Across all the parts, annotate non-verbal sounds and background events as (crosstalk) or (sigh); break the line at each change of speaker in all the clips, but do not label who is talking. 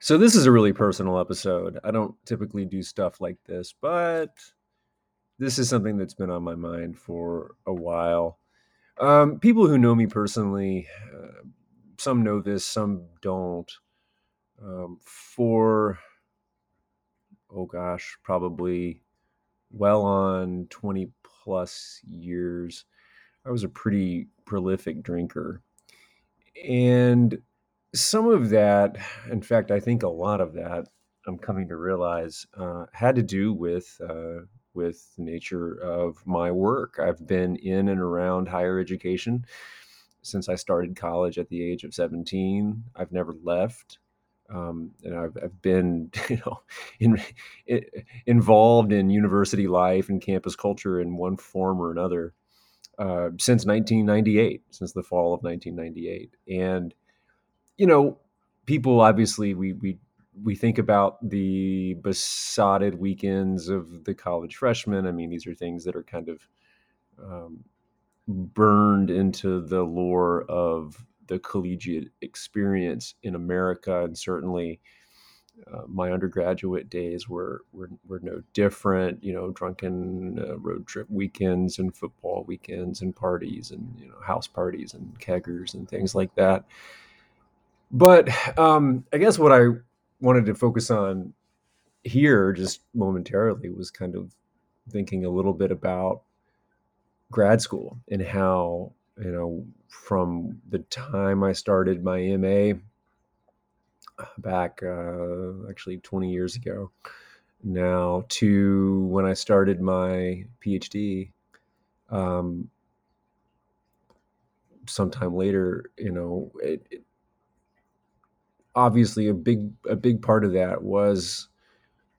So this is a really personal episode. I don't typically do stuff like this, but this is something that's been on my mind for a while. Um, people who know me personally, uh, some know this, some don't. Um, for oh gosh, probably well on twenty plus years, I was a pretty prolific drinker, and some of that, in fact, I think a lot of that, I'm coming to realize, uh, had to do with uh, with the nature of my work. I've been in and around higher education since I started college at the age of 17. I've never left. Um, and I've, I've been, (laughs) you know, in, in, involved in university life and campus culture in one form or another uh, since 1998, since the fall of 1998. And you know, people obviously we we we think about the besotted weekends of the college freshmen. I mean, these are things that are kind of um, burned into the lore of the collegiate experience in America, and certainly uh, my undergraduate days were, were were no different. You know, drunken uh, road trip weekends and football weekends and parties and you know house parties and keggers and things like that. But um, I guess what I wanted to focus on here just momentarily was kind of thinking a little bit about grad school and how, you know, from the time I started my MA back uh, actually 20 years ago now to when I started my PhD um, sometime later, you know, it, it, obviously a big a big part of that was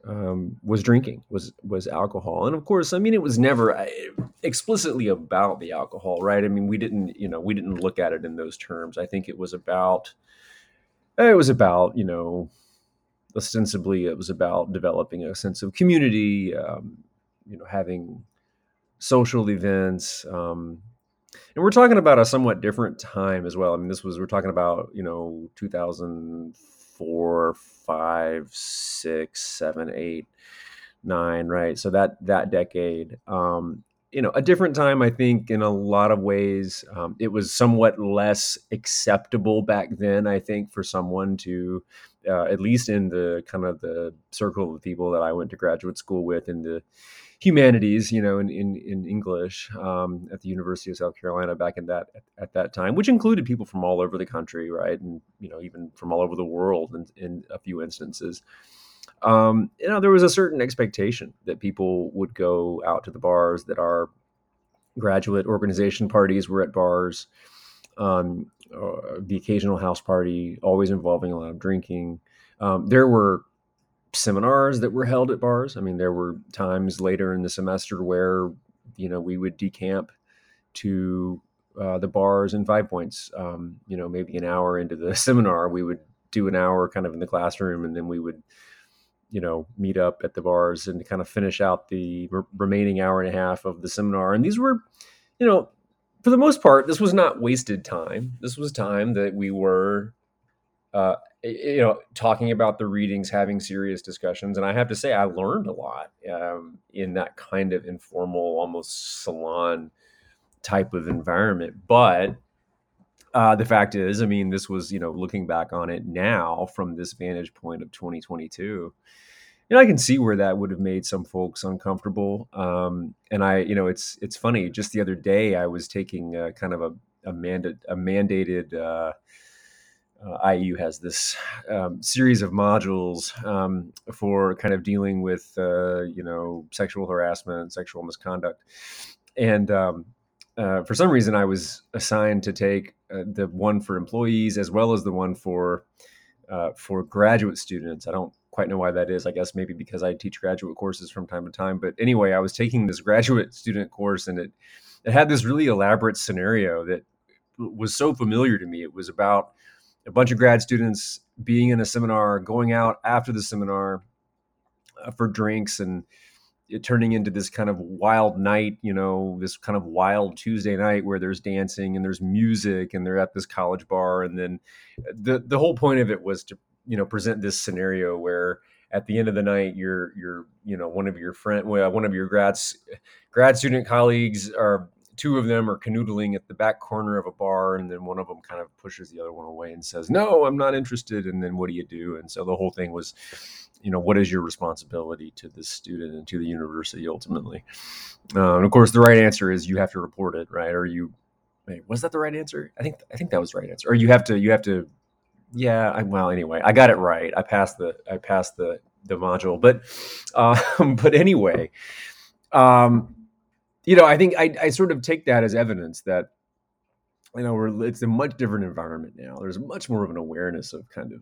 um, was drinking was was alcohol. And of course i mean it was never uh, explicitly about the alcohol right? I mean we didn't you know we didn't look at it in those terms. I think it was about it was about you know ostensibly it was about developing a sense of community um, you know having social events um, and we're talking about a somewhat different time as well. I mean, this was we're talking about you know 2004, five, six, seven, eight, nine, right? So that that decade. Um, you know, a different time. I think in a lot of ways, um, it was somewhat less acceptable back then. I think for someone to, uh, at least in the kind of the circle of people that I went to graduate school with, in the humanities, you know, in in, in English um, at the University of South Carolina back in that at, at, that time, which included people from all over the country, right, and you know even from all over the world in, in a few instances. Um, you know, there was a certain expectation that people would go out to the bars, that our graduate organization parties were at bars, um, uh, the occasional house party, always involving a lot of drinking. Um, there were seminars that were held at bars. I mean, there were times later in the semester where you know we would decamp to uh, the bars in Five Points. Um, you know, maybe an hour into the (laughs) seminar, we would do an hour kind of in the classroom, and then we would you know meet up at the bars and kind of finish out the re- remaining hour and a half of the seminar. And these were, you know. For the most part, this was not wasted time. This was time that we were uh, you know, talking about the readings, having serious discussions, and I have to say, I learned a lot um, in that kind of informal, almost salon type of environment. But uh, the fact is, I mean, this was, you know, looking back on it now from this vantage point of 2022, you know, I can see where that would have made some folks uncomfortable. Um, and I, you know, it's it's funny. Just the other day, I was taking a, kind of a a, manda- a mandated. Uh, uh, IU has this um, series of modules um, for kind of dealing with uh, you know sexual harassment, sexual misconduct, and um, uh, for some reason I was assigned to take uh, the one for employees as well as the one for uh, for graduate students. I don't quite know why that is. I guess maybe because I teach graduate courses from time to time. But anyway, I was taking this graduate student course, and it it had this really elaborate scenario that was so familiar to me. It was about a bunch of grad students being in a seminar, going out after the seminar uh, for drinks and it turning into this kind of wild night, you know, this kind of wild Tuesday night where there's dancing and there's music and they're at this college bar. And then the, the whole point of it was to you know present this scenario where at the end of the night you're you're you know one of your friend well, one of your grads grad student colleagues are two of them are canoodling at the back corner of a bar and then one of them kind of pushes the other one away and says no i'm not interested and then what do you do? And so the whole thing was you know what is your responsibility to the student and to the university ultimately? Uh, and of course the right answer is you have to report it right? Or you wait, was that the right answer? I think i think that was the right answer. Or you have to you have to yeah I, well anyway i got it right. I passed the i passed the the module. But (laughs) um but anyway um you know, I think I, I sort of take that as evidence that you know we're it's a much different environment now. There's much more of an awareness of kind of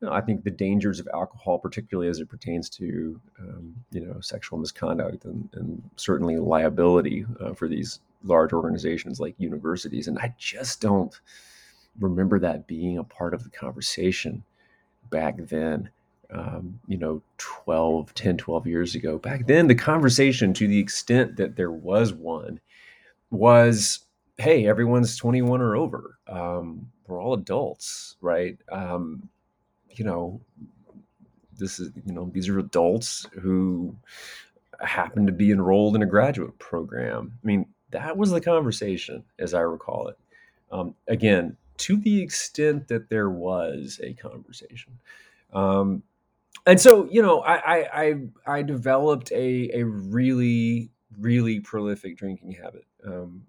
you know, I think the dangers of alcohol, particularly as it pertains to um, you know sexual misconduct and, and certainly liability uh, for these large organizations like universities. And I just don't remember that being a part of the conversation back then um, you know 12 10 12 years ago. Back then the conversation to the extent that there was one was hey everyone's 21 or over. Um, we're all adults right? Um, you know this is you know these are adults who happen to be enrolled in a graduate program. I mean that was the conversation as i recall it. Um, again to the extent that there was a conversation. Um, and so you know I, I i developed a a really really prolific drinking habit. Um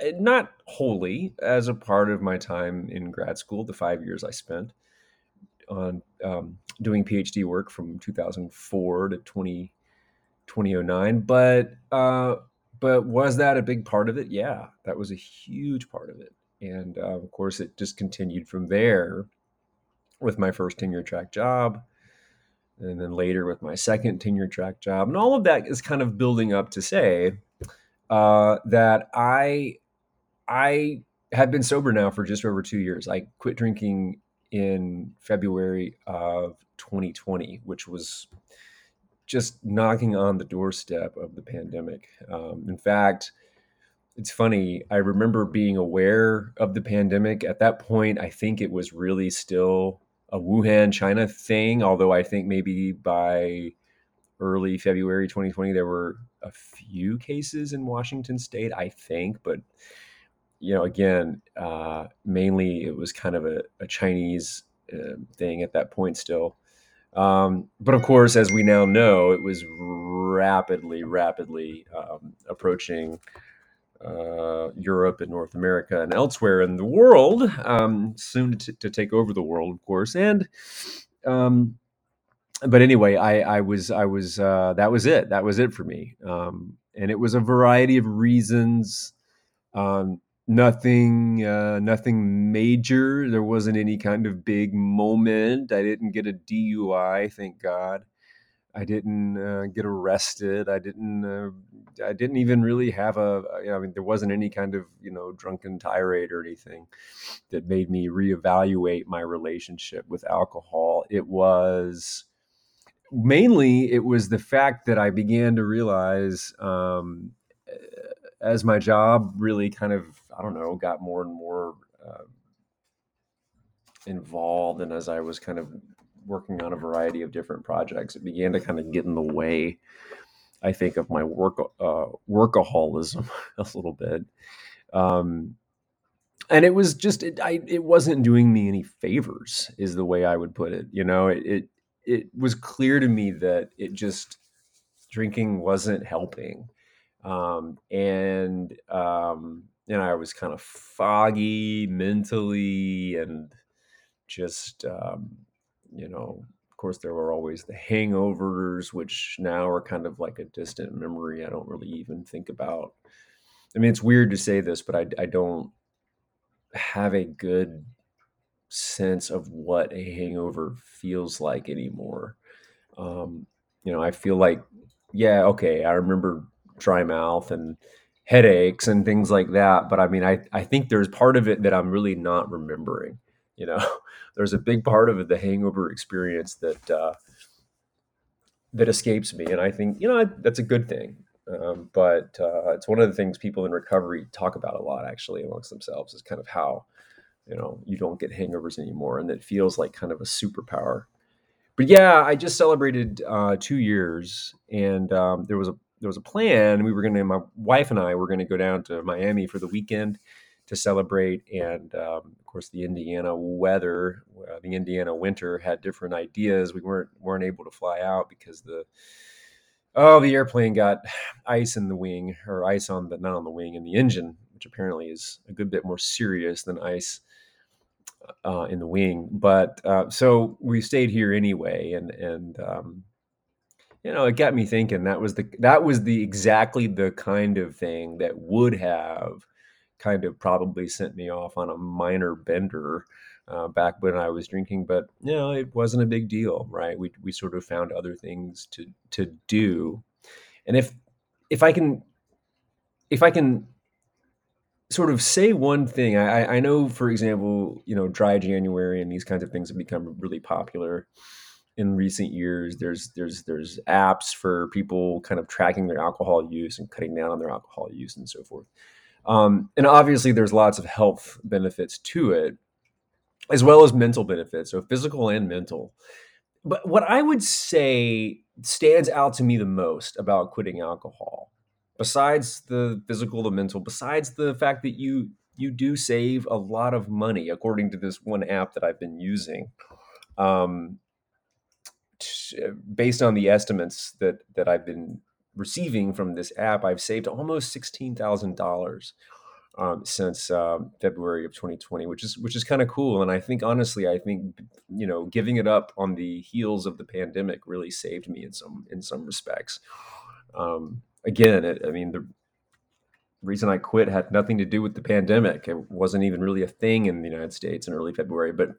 eh, not wholly as a part of my time in grad school the five years i spent on um, doing phd work from 2004 to 20, 2009 but uh but was that a big part of it? Yeah that was a huge part of it. And uh, of course it just continued from there with my first tenure track job and then later with my second tenure track job. And all of that is kind of building up to say uh, that I I have been sober now for just over two years. I quit drinking in February of 2020, which was just knocking on the doorstep of the pandemic. Um, in fact, it's funny. I remember being aware of the pandemic at that point. I think it was really still a Wuhan, China thing. Although I think maybe by early February 2020 there were a few cases in Washington State. I think, but you know, again, uh, mainly it was kind of a, a Chinese uh, thing at that point still. Um, but of course, as we now know, it was rapidly, rapidly um, approaching uh, Europe and North America and elsewhere in the world, um, soon to, to, take over the world, of course. And um, but anyway, I, I was I was uh, that was it. That was it for me. Um, and it was a variety of reasons. Um, nothing uh, nothing major. There wasn't any kind of big moment. I didn't get a DUI, thank God. I didn't uh, get arrested. I didn't. Uh, I didn't even really have a. I mean, there wasn't any kind of you know drunken tirade or anything that made me reevaluate my relationship with alcohol. It was mainly it was the fact that I began to realize um, as my job really kind of I don't know got more and more. Uh, involved and as I was kind of working on a variety of different projects, it began to kind of get in the way, I think, of my work uh, workaholism (laughs) a little bit. Um, and it was just it, I, it wasn't doing me any favors, is the way I would put it. You know, it, it it was clear to me that it just drinking wasn't helping, um, and um, and I was kind of foggy mentally and just um, you know, of course, there were always the hangovers, which now are kind of like a distant memory. I don't really even think about. I mean, it's weird to say this, but I, I don't have a good sense of what a hangover feels like anymore. Um, you know, I feel like, yeah, okay, I remember dry mouth and headaches and things like that. But I mean, I, I think there's part of it that I'm really not remembering you know (laughs) there's a big part of it the hangover experience that uh, that escapes me and i think you know that's a good thing um, but uh, it's one of the things people in recovery talk about a lot actually amongst themselves is kind of how you know you don't get hangovers anymore, and it feels like kind of a superpower. But yeah, I just celebrated uh, two years, and um, there was a there was a plan. We were going to my wife and I were going to go down to Miami for the weekend to celebrate, and um, of course the Indiana weather, uh, the Indiana winter had different ideas. We weren't weren't able to fly out because the oh the airplane got ice in the wing or ice on the not on the wing in the engine, which apparently is a good bit more serious than ice uh, in the wing. But uh, so we stayed here anyway, and and um, you know it got me thinking. That was the that was the exactly the kind of thing that would have kind of probably sent me off on a minor bender. Uh, back when I was drinking, but you know, it wasn't a big deal, right? We we sort of found other things to to do, and if if I can if I can sort of say one thing. I, I know, for example, you know, dry January and these kinds of things have become really popular in recent years. There's there's there's apps for people kind of tracking their alcohol use and cutting down on their alcohol use and so forth. Um, and obviously, there's lots of health benefits to it, as well as mental benefits, so physical and mental. But what I would say stands out to me the most about quitting alcohol besides the physical, the mental, besides the fact that you you do save a lot of money, according to this one app that I've been using. Um, based on the estimates that that I've been receiving from this app, I've saved almost sixteen thousand um, dollars since um, February of 2020, which is which is kind of cool. And I think honestly, I think you know, giving it up on the heels of the pandemic really saved me in some in some respects. Um, again, it, I mean, the reason I quit had nothing to do with the pandemic. It wasn't even really a thing in the United States in early February, but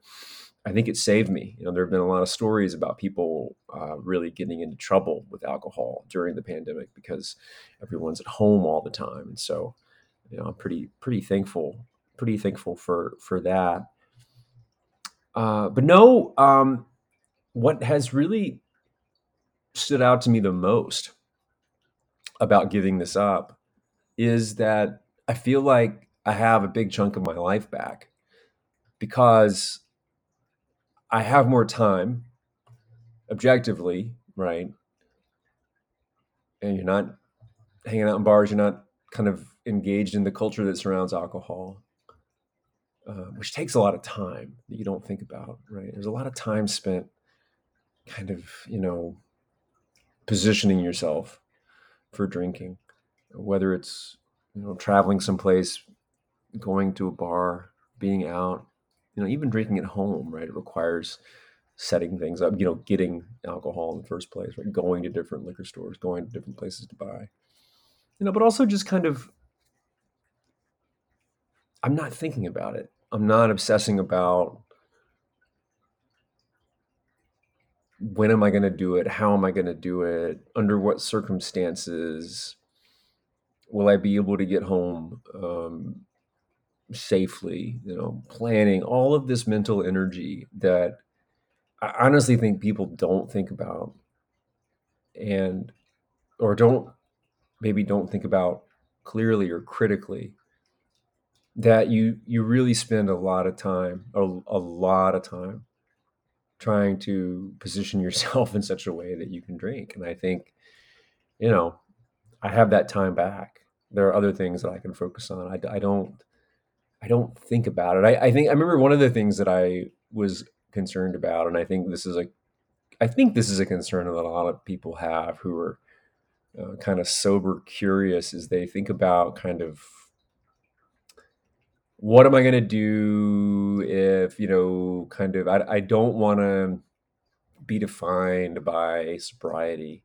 I think it saved me. You know, there have been a lot of stories about people uh, really getting into trouble with alcohol during the pandemic because everyone's at home all the time, and so you know, I'm pretty pretty thankful, pretty thankful for for that. Uh, but no, um, what has really stood out to me the most about giving this up is that I feel like I have a big chunk of my life back because I have more time objectively, right? And you're not hanging out in bars, you're not kind of engaged in the culture that surrounds alcohol, uh, which takes a lot of time that you don't think about, right? There's a lot of time spent kind of, you know, positioning yourself for drinking, whether it's you know traveling someplace, going to a bar, being out, you know, even drinking at home. Right, it requires setting things up. You know, getting alcohol in the first place, right? Going to different liquor stores, going to different places to buy. You know, but also just kind of, I'm not thinking about it. I'm not obsessing about when am I going to do it? How am I going to do it? Under what circumstances will I be able to get home um, safely? You know, planning all of this mental energy that I honestly think people don't think about and or don't maybe don't think about clearly or critically that you you really spend a lot of time a, a lot of time trying to position yourself (laughs) in such a way that you can drink. And I think, you know, I have that time back. There are other things that I can focus on. I, I don't, I don't think about it. I, I think I remember one of the things that I was concerned about, and I think this is a, I think this is a concern that a lot of people have who are uh, kind of sober curious, as they think about kind of what am I going to do if, you know, kind of, I, I don't want to be defined by sobriety.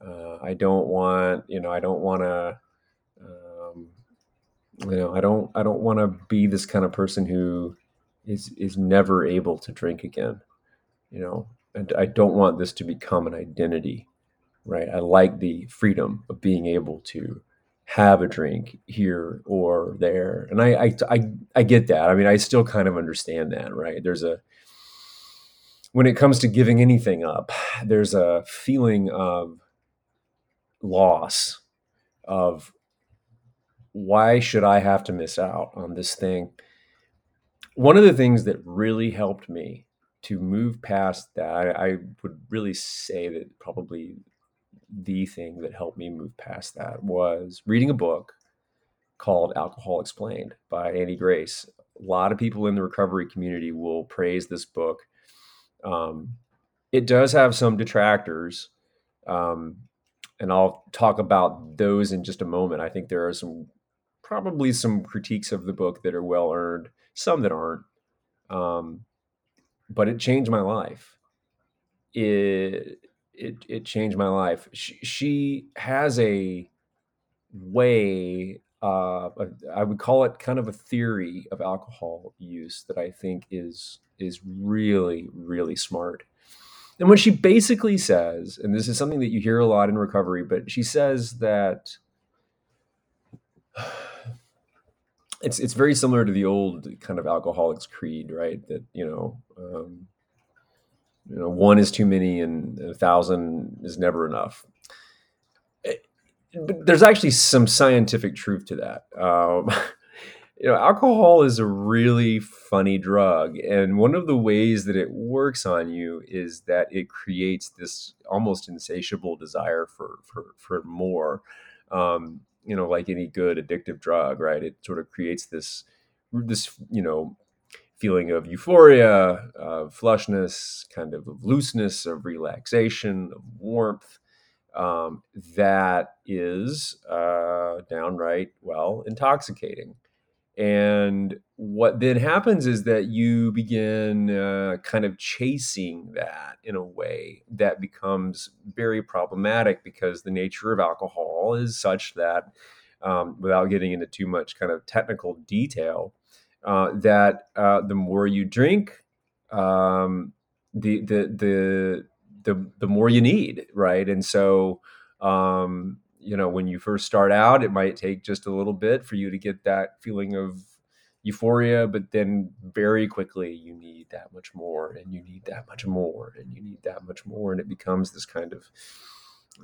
Uh, I don't want, you know, I don't want to, you know, I don't, I don't want to be this kind of person who is, is never able to drink again, you know, and I don't want this to become an identity, right? I like the freedom of being able to, have a drink here or there. And I, I, I, I get that. I mean, I still kind of understand that, right? There's a, when it comes to giving anything up, there's a feeling of loss of why should I have to miss out on this thing one of the things that really helped me to move past that, I, would really say that probably the thing that helped me move past that was reading a book called Alcohol Explained by Annie Grace. A lot of people in the recovery community will praise this book. Um, it does have some detractors, um, and I'll talk about those in just a moment. I think there are some probably some critiques of the book that are well earned, some that aren't. Um, but it changed my life. It it it changed my life. She, she has a way. Uh, I would call it kind of a theory of alcohol use that I think is is really really smart. And what she basically says, and this is something that you hear a lot in recovery, but she says that it's it's very similar to the old kind of alcoholics creed, right? That you know, um, you know, one is too many and a thousand is never enough. It, eh, but there's actually some scientific truth to that. Um, (laughs) you know, alcohol is a really funny drug, and one of the ways that it works on you is that it creates this almost insatiable desire for for for more. Um, you know, like any good addictive drug, right? It sort of creates this this you know feeling of euphoria, of flushness, kind of of looseness, of relaxation, of warmth. Um, that is uh, downright well intoxicating. And what then happens is that you begin uh, kind of chasing that in a way that becomes very problematic because the nature of alcohol is such that, um, without getting into too much kind of technical detail, uh, that uh, the more you drink, um, the, the the the the more you need, right? And so um, you know, when you first start out, it might take just a little bit for you to get that feeling of euphoria, but then very quickly you need that much more, and you need that much more, and you need that much more, and it becomes this kind of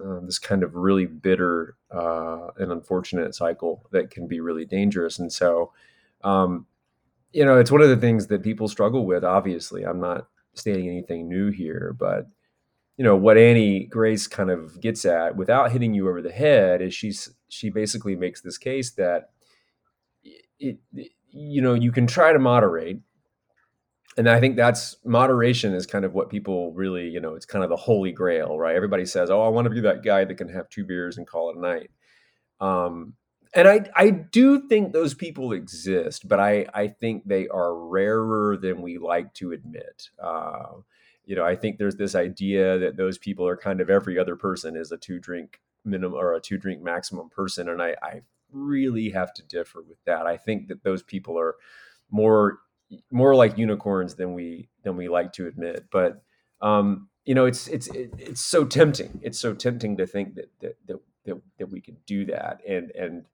um, this kind of really bitter uh, and unfortunate cycle that can be really dangerous. And so, um, you know, it's one of the things that people struggle with. Obviously, I'm not stating anything new here, but you know what Annie Grace kind of gets at without hitting you over the head is she's she basically makes this case that it, it, you know you can try to moderate. And I think that's moderation is kind of what people really you know it's kind of the holy grail right? Everybody says oh I want to be that guy that can have two beers and call it a night. Um, and I I do think those people exist but I I think they are rarer than we like to admit. Uh, you know, I think there's this idea that those people are kind of every other person is a two drink minimum or a two drink maximum person. And I, I really have to differ with that. I think that those people are more more like unicorns than we than we like to admit. But um, you know, it's it's it, it's so tempting. It's so tempting to think that that that that, that we could do that. And and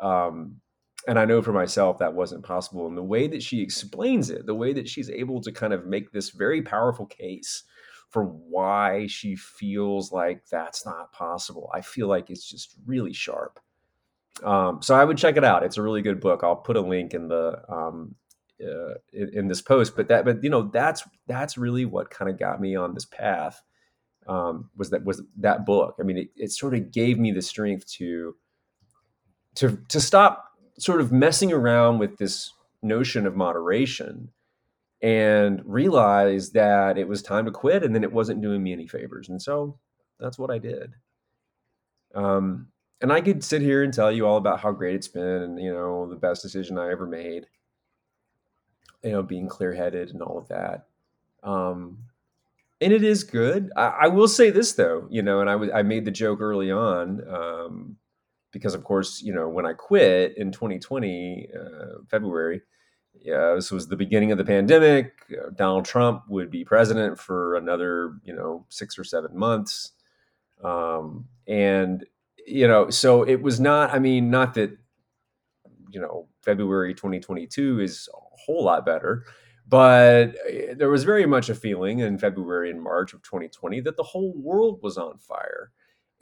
um, and I know for myself that wasn't possible. And the way that she explains it, the way that she's able to kind of make this very powerful case for why she feels like that's not possible, I feel like it's just really sharp. Um, so I would check it out. It's a really good book. I'll put a link in the um, uh, in, in, this post. But that, but you know, that's that's really what kind of got me on this path. Um, was that was that book? I mean, it, it sort of gave me the strength to to to stop sort of messing around with this notion of moderation and realized that it was time to quit and then it wasn't doing me any favors. And so that's what I did. Um, and I could sit here and tell you all about how great it's been and, you know, the best decision I ever made, you know, being clear headed and all of that. Um, and it is good. I, I, will say this though, you know, and I, w- I made the joke early on, um, because of course you know when i quit in 2020 uh, february yeah, this was the beginning of the pandemic uh, donald trump would be president for another you know six or seven months. Um, and you know so it was not i mean not that you know february 2022 is a whole lot better but uh, there was very much a feeling in february and march of 2020 that the whole world was on fire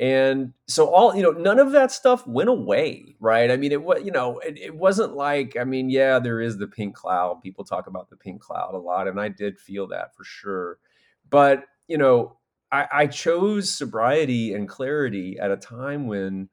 and so all you know none of that stuff went away right? I mean it was you know it, it wasn't like i mean yeah there is the pink cloud. People talk about the pink cloud a lot and i did feel that for sure. But you know i, I chose sobriety and clarity at a time when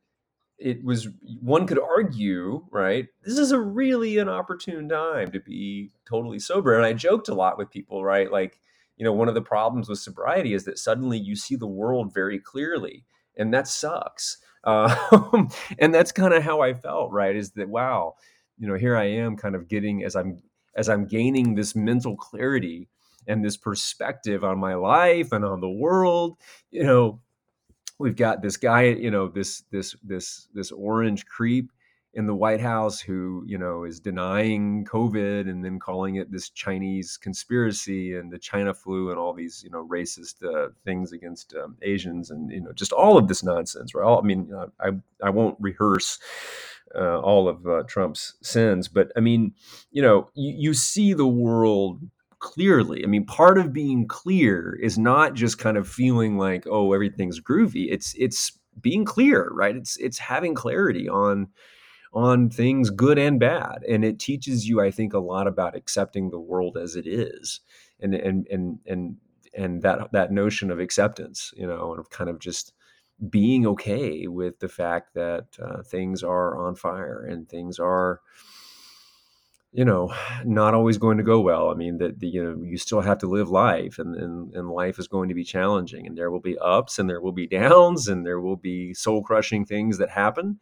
it was one could argue right this is a really an opportune time to be totally sober. And i joked a lot with people right? Like you know one of the problems with sobriety is that suddenly you see the world very clearly and that sucks. Uh, (laughs) and that's kind of how I felt, right? Is that wow, you know, here I am, kind of getting as I'm as I'm gaining this mental clarity and this perspective on my life and on the world. You know, we've got this guy, you know, this this this this orange creep in the White House who, you know, is denying COVID and then calling it this Chinese conspiracy and the China flu and all these, you know, racist uh, things against um, Asians and you know just all of this nonsense. Right? All, I mean, uh, I I won't rehearse uh, all of uh, Trump's sins, but I mean, you know, you, you see the world clearly. I mean, part of being clear is not just kind of feeling like, oh, everything's groovy. It's it's being clear, right? It's it's having clarity on on things good and bad and it teaches you i think a lot about accepting the world as it is and and and and and that that notion of acceptance you know and of kind of just being okay with the fact that uh, things are on fire and things are you know not always going to go well. I mean that you know you still have to live life and, and and life is going to be challenging and there will be ups and there will be (laughs) downs and there will be soul crushing things that happen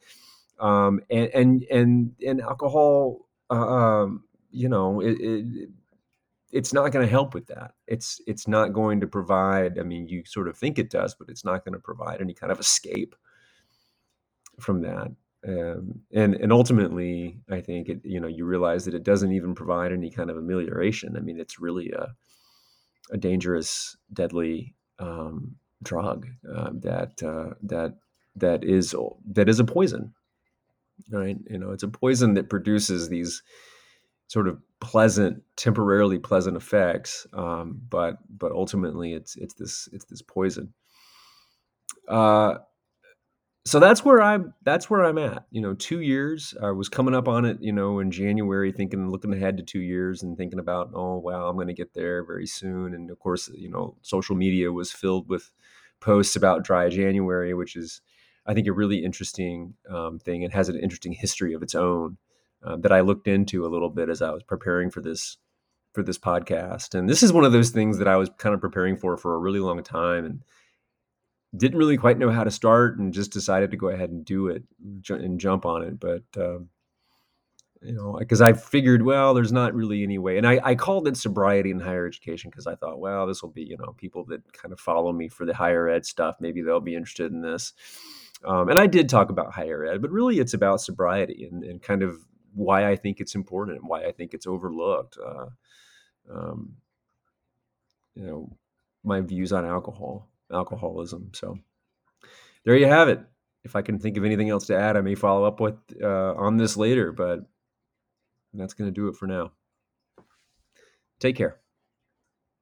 um, and and and and alcohol, uh, um, you know, it, it, it's not going to help with that. It's it's not going to provide. I mean, you sort of think it does, but it's not going to provide any kind of escape from that. Um, and and ultimately, I think it. You know, you realize that it doesn't even provide any kind of amelioration. I mean, it's really a a dangerous, deadly um, drug uh, that uh, that that is that is a poison right? You know, it's a poison that produces these sort of pleasant, temporarily pleasant effects, um, but but ultimately, it's it's this it's this poison. Uh, so that's where I'm that's where I'm at. You know, two years. I was coming up on it. You know, in January, thinking, looking ahead to two years, and thinking about, oh wow, I'm going to get there very soon. And of course, you know, social media was filled with posts about dry January, which is I think a really interesting um, thing. and has an interesting history of its own uh, that I looked into a little bit as I was preparing for this for this podcast. And this is one of those things that I was kind of preparing for for a really long time and didn't really quite know how to start and just decided to go ahead and do it and jump on it. But um, you know, because I figured, well, there's not really any way. And I, I called it sobriety in higher education because I thought, well, this will be, you know, people that kind of follow me for the higher ed stuff. Maybe they'll be interested in this. Um, and I did talk about higher ed, but really it's about sobriety and, and kind of why I think it's important and why I think it's overlooked. Uh, um, you know, my views on alcohol, alcoholism. So there you have it. If I can think of anything else to add, I may follow up with uh, on this later, but that's going to do it for now. Take care.